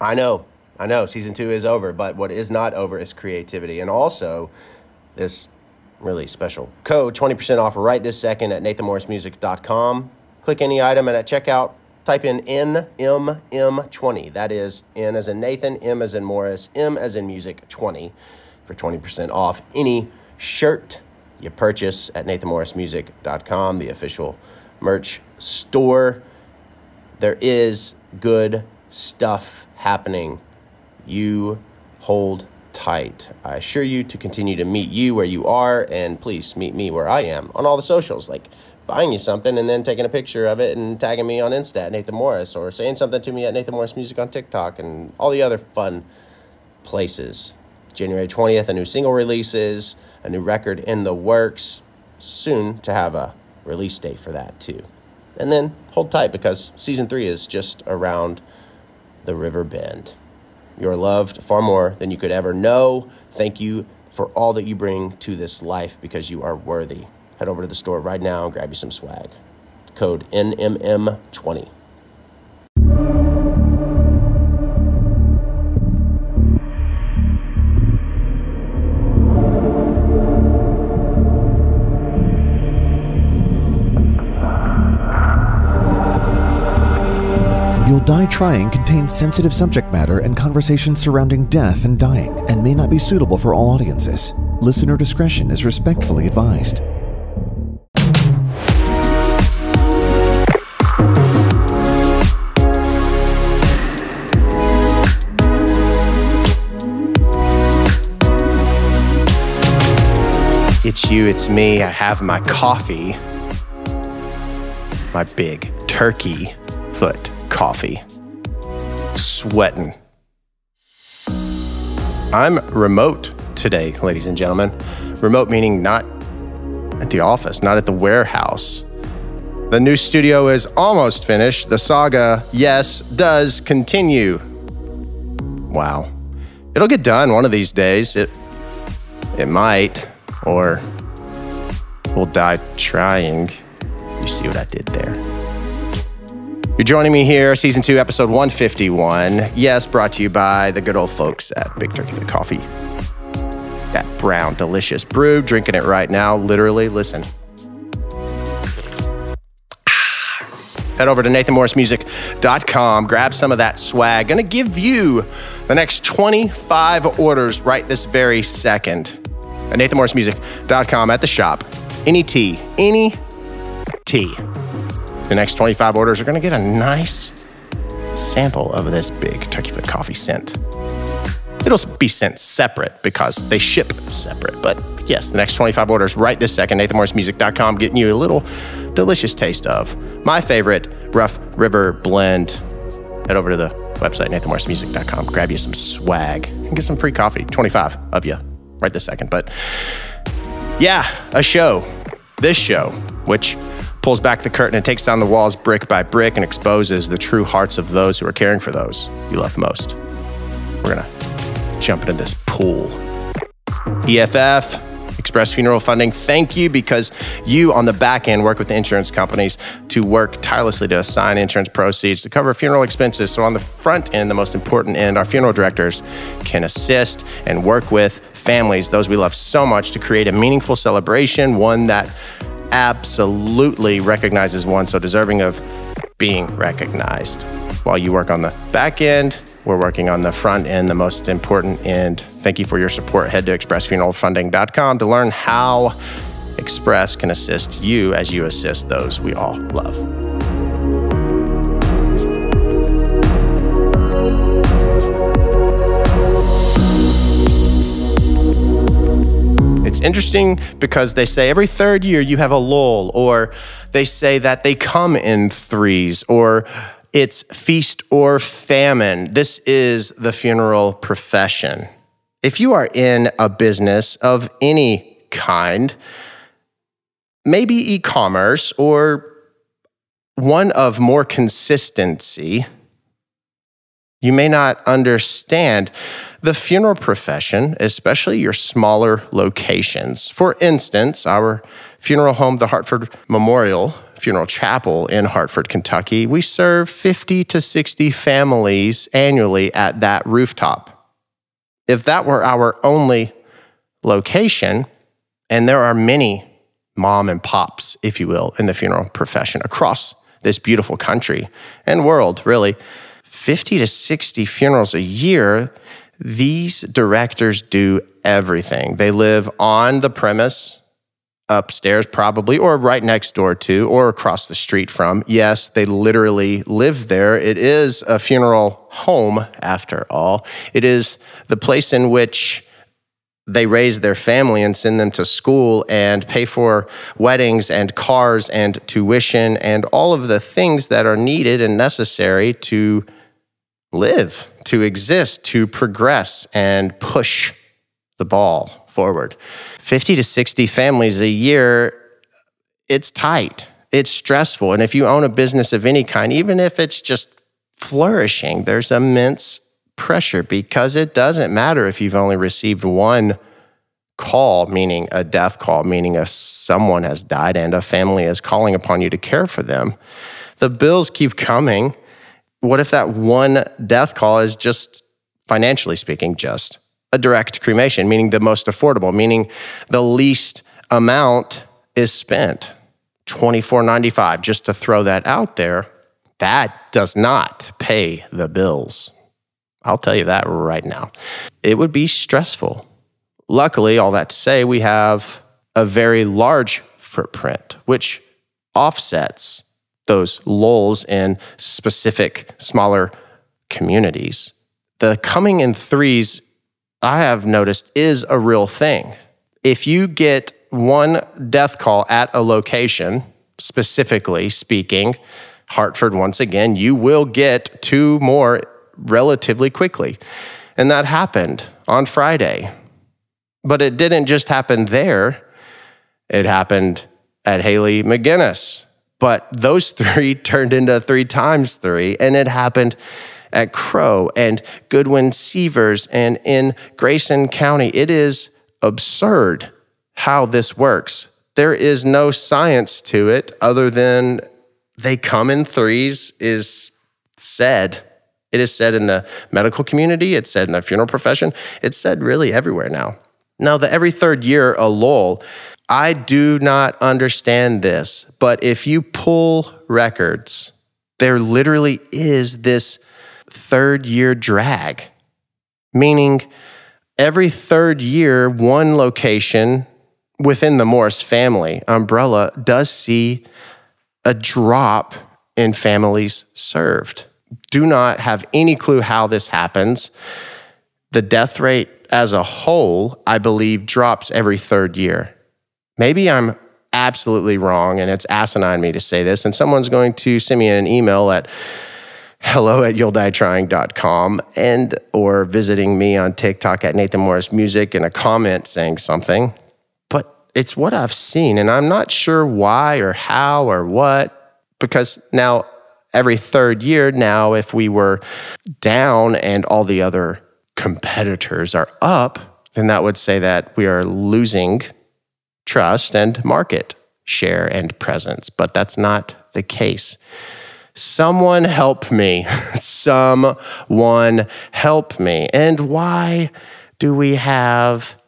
I know, I know, season two is over, but what is not over is creativity. And also, this really special code 20% off right this second at nathanmorrismusic.com. Click any item and at checkout, type in NMM20. That is N as in Nathan, M as in Morris, M as in music 20 for 20% off any shirt you purchase at nathanmorrismusic.com, the official merch store. There is good stuff happening. You hold tight. I assure you to continue to meet you where you are, and please meet me where I am on all the socials, like buying you something and then taking a picture of it and tagging me on Insta at Nathan Morris, or saying something to me at Nathan Morris Music on TikTok, and all the other fun places. January 20th, a new single releases, a new record in the works, soon to have a release date for that too. And then hold tight because season three is just around the river bend. You're loved far more than you could ever know. Thank you for all that you bring to this life because you are worthy. Head over to the store right now and grab you some swag. Code NMM20. You'll Trying contains sensitive subject matter and conversations surrounding death and dying and may not be suitable for all audiences. Listener discretion is respectfully advised. It's you, it's me. I have my coffee, my big turkey foot coffee, sweating. I'm remote today, ladies and gentlemen. Remote meaning not at the office, not at the warehouse. The new studio is almost finished. The saga, yes, does continue. Wow. It'll get done one of these days. It it might or we'll die trying. You see what I did there? You're joining me here, season two, episode 151. Yes, brought to you by the good old folks at Big Turkey Foot Coffee. That brown, delicious brew, drinking it right now, literally. Listen. Ah. Head over to nathanmorrismusic.com, grab some of that swag. Gonna give you the next 25 orders right this very second at nathanmorrismusic.com at the shop. Any tea, any tea. The next 25 orders are going to get a nice sample of this big turkey foot coffee scent. It'll be sent separate because they ship separate. But yes, the next 25 orders right this second, nathanmorrismusic.com, getting you a little delicious taste of my favorite Rough River blend. Head over to the website, nathanmorrismusic.com, grab you some swag and get some free coffee, 25 of you right this second. But yeah, a show, this show, which pulls back the curtain and takes down the walls brick by brick and exposes the true hearts of those who are caring for those you love most. We're going to jump into this pool. EFF, Express Funeral Funding, thank you because you on the back end work with the insurance companies to work tirelessly to assign insurance proceeds to cover funeral expenses. So on the front end, the most important end, our funeral directors can assist and work with families, those we love so much, to create a meaningful celebration, one that absolutely recognizes one so deserving of being recognized. While you work on the back end, we're working on the front end, the most important end. Thank you for your support. Head to expressfuneralfunding.com to learn how Express can assist you as you assist those we all love. It's interesting because they say every third year you have a lull, or they say that they come in threes, or it's feast or famine. This is the funeral profession. If you are in a business of any kind, maybe e commerce or one of more consistency, you may not understand the funeral profession, especially your smaller locations. For instance, our funeral home, the Hartford Memorial Funeral Chapel in Hartford, Kentucky, we serve 50 to 60 families annually at that rooftop. If that were our only location, and there are many mom and pops, if you will, in the funeral profession across this beautiful country and world, really, 50 to 60 funerals a year, these directors do everything. They live on the premise upstairs, probably, or right next door to, or across the street from. Yes, they literally live there. It is a funeral home, after all. It is the place in which they raise their family and send them to school and pay for weddings and cars and tuition and all of the things that are needed and necessary to live, to exist, to progress and push the ball forward. 50 to 60 families a year, it's tight, it's stressful. And if you own a business of any kind, even if it's just flourishing, there's immense pressure because it doesn't matter if you've only received one call, meaning a death call, meaning a someone has died and a family is calling upon you to care for them. The bills keep coming. What if that one death call is just financially speaking just a direct cremation, meaning the most affordable, meaning the least amount is spent. 24.95 just to throw that out there. That does not pay the bills. I'll tell you that right now. It would be stressful. Luckily, all that to say, we have a very large footprint, which offsets those lulls in specific smaller communities. The coming in threes I have noticed is a real thing. If you get one death call at a location, specifically speaking, Hartford, once again, you will get two more relatively quickly. And that happened on Friday. But it didn't just happen there, it happened at Haley McGinnis. But those three turned into three times three, and it happened at Crow and Goodwin Seavers and in Grayson County. It is absurd how this works. There is no science to it other than they come in threes, is said. It is said in the medical community, it's said in the funeral profession, it's said really everywhere now. Now, the every third year a lull, I do not understand this, but if you pull records, there literally is this third year drag, meaning every third year, one location within the Morris family umbrella does see a drop in families served. Do not have any clue how this happens. The death rate as a whole, I believe, drops every third year. Maybe I'm absolutely wrong and it's asinine me to say this, and someone's going to send me an email at hello at you'll and or visiting me on TikTok at Nathan Morris Music in a comment saying something. But it's what I've seen, and I'm not sure why or how or what, because now every third year, now if we were down and all the other competitors are up, then that would say that we are losing trust and market share and presence. But that's not the case. Someone help me. Someone help me. And why do we have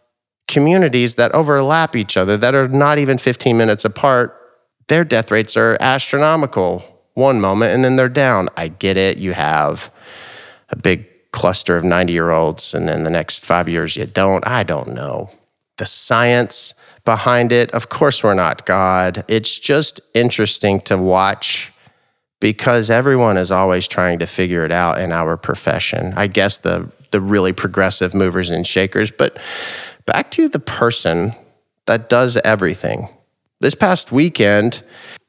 communities that overlap each other that are not even 15 minutes apart? Their death rates are astronomical one moment and then they're down. I get it. You have a big cluster of 90 year olds and then the next five years you don't. I don't know. The science behind it, of course, we're not God. It's just interesting to watch because everyone is always trying to figure it out in our profession. I guess the the really progressive movers and shakers, but back to the person that does everything. This past weekend,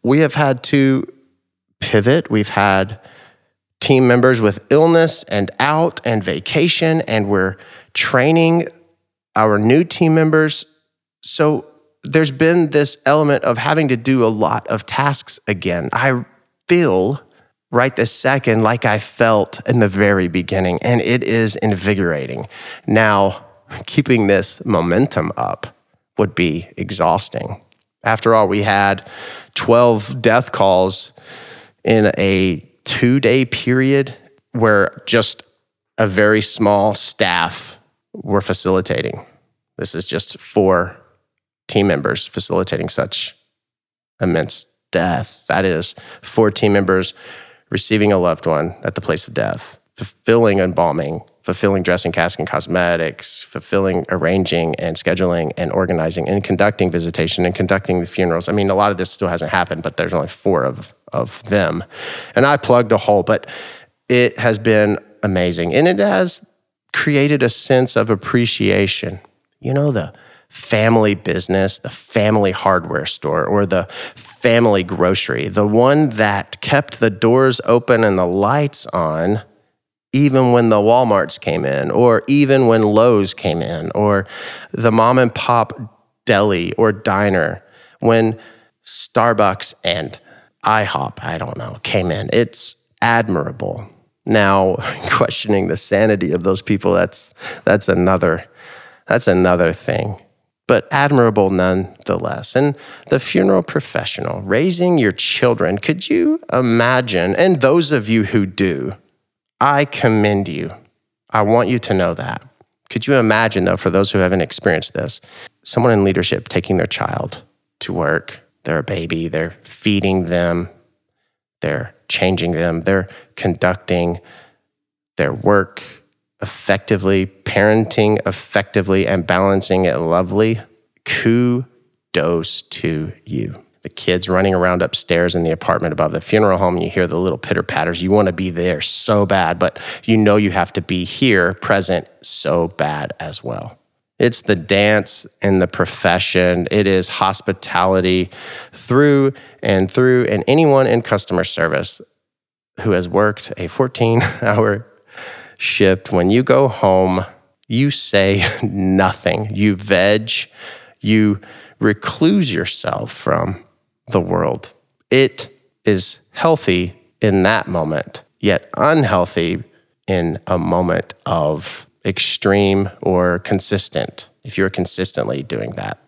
we have had to pivot. We've had team members with illness and out and vacation, and we're training our new team members. So there's been this element of having to do a lot of tasks again. I feel right this second like I felt in the very beginning, and it is invigorating. Now, keeping this momentum up would be exhausting. After all, we had 12 death calls in a two day period where just a very small staff were facilitating. This is just four team members facilitating such immense death. That is, four team members receiving a loved one at the place of death, fulfilling embalming, fulfilling dressing, casting, cosmetics, fulfilling arranging and scheduling and organizing and conducting visitation and conducting the funerals. I mean, a lot of this still hasn't happened, but there's only four of, of them. And I plugged a hole, but it has been amazing. And it has created a sense of appreciation. You know, the family business, the family hardware store, or the family grocery, the one that kept the doors open and the lights on, even when the Walmarts came in, or even when Lowe's came in, or the mom and pop deli or diner, when Starbucks and IHOP, I don't know, came in. It's admirable. Now, questioning the sanity of those people, that's that's another that's another thing but admirable nonetheless. And the funeral professional, raising your children, could you imagine? And those of you who do, I commend you. I want you to know that. Could you imagine, though, for those who haven't experienced this, someone in leadership taking their child to work, they're a baby, they're feeding them, they're changing them, they're conducting their work effectively, parenting effectively, and balancing it lovely, kudos to you. The kids running around upstairs in the apartment above the funeral home, and you hear the little pitter patters. You want to be there so bad, but you know you have to be here, present so bad as well. It's the dance and the profession. It is hospitality through and through. And anyone in customer service who has worked a 14 hour shift, when you go home, you say nothing. You veg, you recluse yourself from the world. It is healthy in that moment, yet unhealthy in a moment of extreme or consistent, if you're consistently doing that.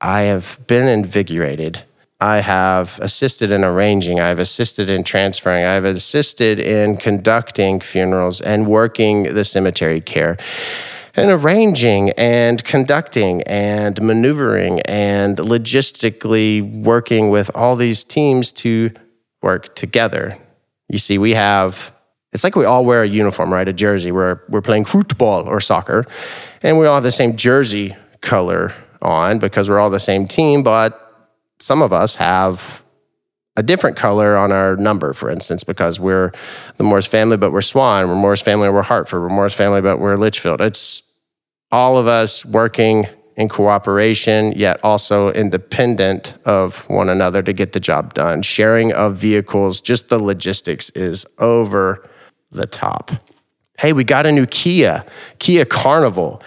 I have been invigorated I have assisted in arranging, I've assisted in transferring, I've assisted in conducting funerals and working the cemetery care and arranging and conducting and maneuvering and logistically working with all these teams to work together. You see, we have it's like we all wear a uniform, right? A jersey. We're we're playing football or soccer, and we all have the same jersey color on because we're all the same team, but some of us have a different color on our number, for instance, because we're the Morris family, but we're Swan. We're Morris family, or we're Hartford. We're Morris family, but we're Leitchfield. It's all of us working in cooperation, yet also independent of one another to get the job done. Sharing of vehicles, just the logistics is over the top. Hey, we got a new Kia, Kia Carnival.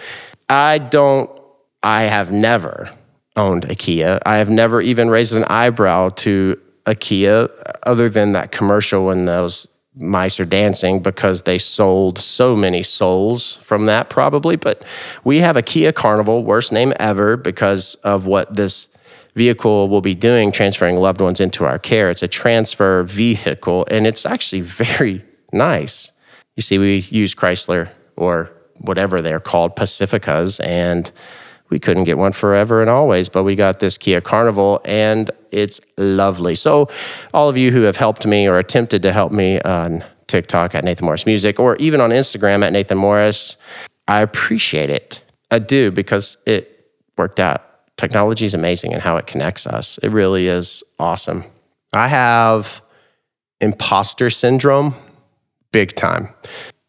I don't, I have never owned a Kia. I have never even raised an eyebrow to a Kia other than that commercial when those mice are dancing because they sold so many souls from that probably. But we have a Carnival, worst name ever because of what this vehicle will be doing, transferring loved ones into our care. It's a transfer vehicle and it's actually very nice. You see, we use Chrysler or whatever they're called, Pacificas, and we couldn't get one forever and always, but we got this Kia Carnival and it's lovely. So, all of you who have helped me or attempted to help me on TikTok at Nathan Morris Music or even on Instagram at Nathan Morris, I appreciate it. I do because it worked out. Technology is amazing and how it connects us. It really is awesome. I have imposter syndrome big time.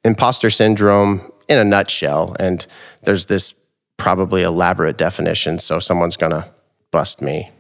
Imposter syndrome in a nutshell. And there's this probably elaborate definitions. So someone's going to bust me,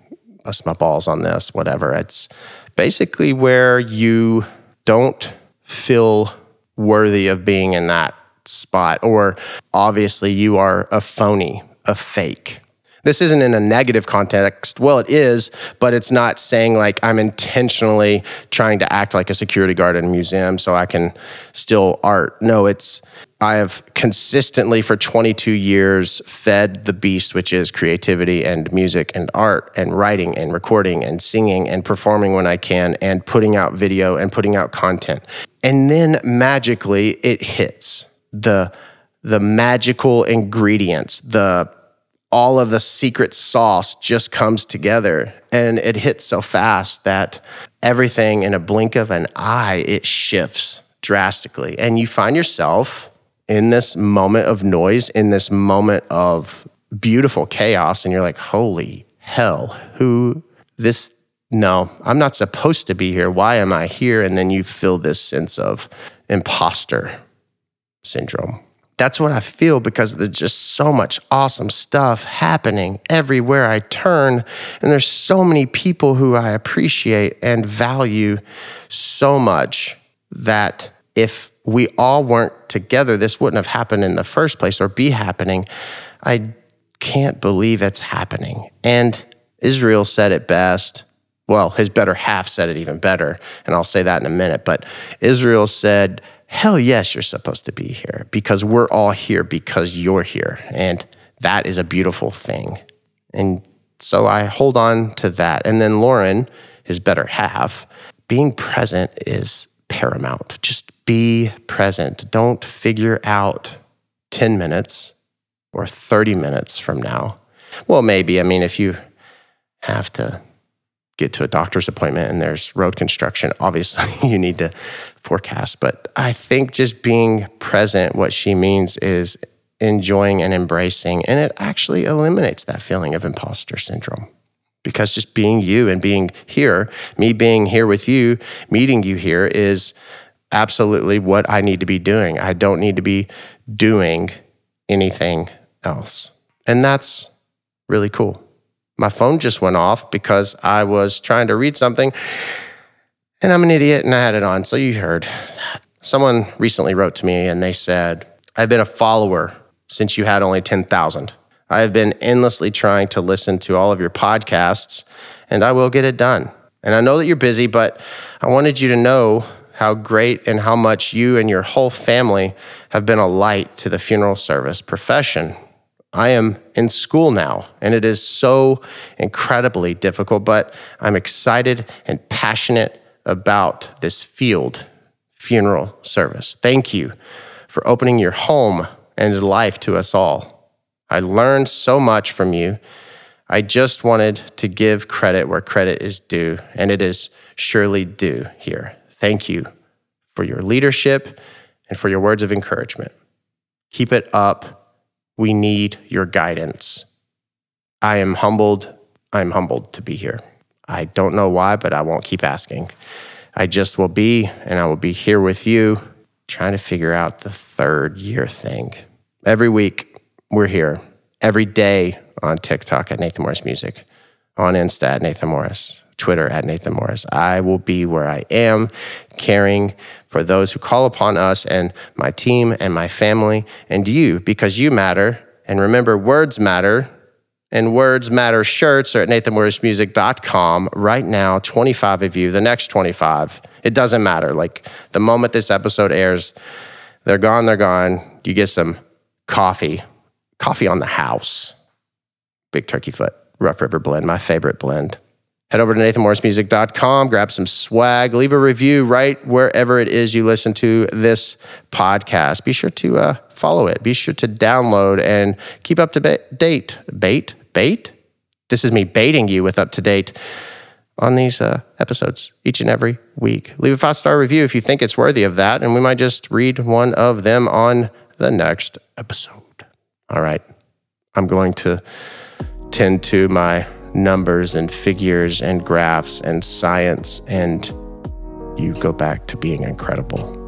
bust my balls on this, whatever. It's basically where you don't feel worthy of being in that spot, or obviously you are a phony, a fake. This isn't in a negative context. Well, it is, but it's not saying like I'm intentionally trying to act like a security guard in a museum so I can steal art. No, it's I have consistently for 22 years fed the beast, which is creativity and music and art and writing and recording and singing and performing when I can and putting out video and putting out content. And then magically it hits the the magical ingredients, the all of the secret sauce just comes together and it hits so fast that everything in a blink of an eye it shifts drastically and you find yourself in this moment of noise in this moment of beautiful chaos and you're like holy hell who this no i'm not supposed to be here why am i here and then you feel this sense of imposter syndrome that's what I feel because there's just so much awesome stuff happening everywhere I turn. And there's so many people who I appreciate and value so much that if we all weren't together, this wouldn't have happened in the first place or be happening. I can't believe it's happening. And Israel said it best. Well, his better half said it even better. And I'll say that in a minute. But Israel said, hell yes, you're supposed to be here because we're all here because you're here. And that is a beautiful thing. And so I hold on to that. And then Lauren, his better half, being present is paramount. Just be present. Don't figure out 10 minutes or 30 minutes from now. Well, maybe. I mean, if you have to get to a doctor's appointment and there's road construction, obviously you need to forecast. But I think just being present, what she means is enjoying and embracing. And it actually eliminates that feeling of imposter syndrome. Because just being you and being here, me being here with you, meeting you here is absolutely what I need to be doing. I don't need to be doing anything else. And that's really cool. My phone just went off because I was trying to read something and I'm an idiot and I had it on. So you heard that. Someone recently wrote to me and they said, I've been a follower since you had only 10,000. I have been endlessly trying to listen to all of your podcasts and I will get it done. And I know that you're busy, but I wanted you to know how great and how much you and your whole family have been a light to the funeral service profession I am in school now, and it is so incredibly difficult, but I'm excited and passionate about this field, funeral service. Thank you for opening your home and life to us all. I learned so much from you. I just wanted to give credit where credit is due, and it is surely due here. Thank you for your leadership and for your words of encouragement. Keep it up we need your guidance. I am humbled. I'm humbled to be here. I don't know why, but I won't keep asking. I just will be, and I will be here with you, trying to figure out the third year thing. Every week, we're here. Every day on TikTok at Nathan Morris Music, on Insta at Nathan Morris, Twitter at Nathan Morris. I will be where I am, caring for those who call upon us and my team and my family and you because you matter. And remember, words matter. And Words Matter shirts are at nathanmorrismusic.com right now. 25 of you, the next 25. It doesn't matter. Like the moment this episode airs, they're gone, they're gone. You get some coffee, coffee on the house. Big Turkey Foot, Rough River Blend, my favorite blend. Head over to nathanmorrismusic.com, grab some swag, leave a review right wherever it is you listen to this podcast. Be sure to uh, follow it. Be sure to download and keep up to date. Bait? Bait? This is me baiting you with up to date on these uh, episodes each and every week. Leave a five star review if you think it's worthy of that, and we might just read one of them on the next episode. All right. I'm going to tend to my numbers and figures and graphs and science, and you go back to being incredible.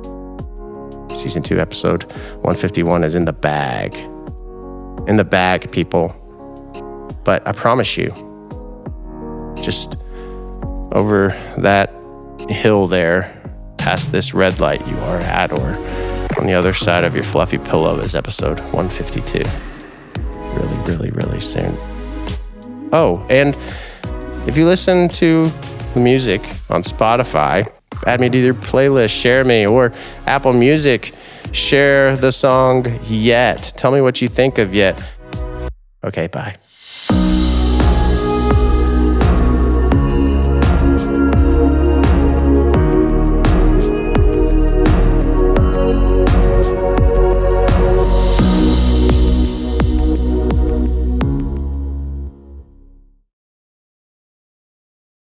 Season 2, episode 151 is in the bag. In the bag, people. But I promise you, just over that hill there, past this red light you are at, or on the other side of your fluffy pillow, is episode 152. Really, really, really soon. Oh, and if you listen to the music on Spotify, add me to your playlist, share me, or Apple Music, share the song Yet. Tell me what you think of Yet. Okay, bye.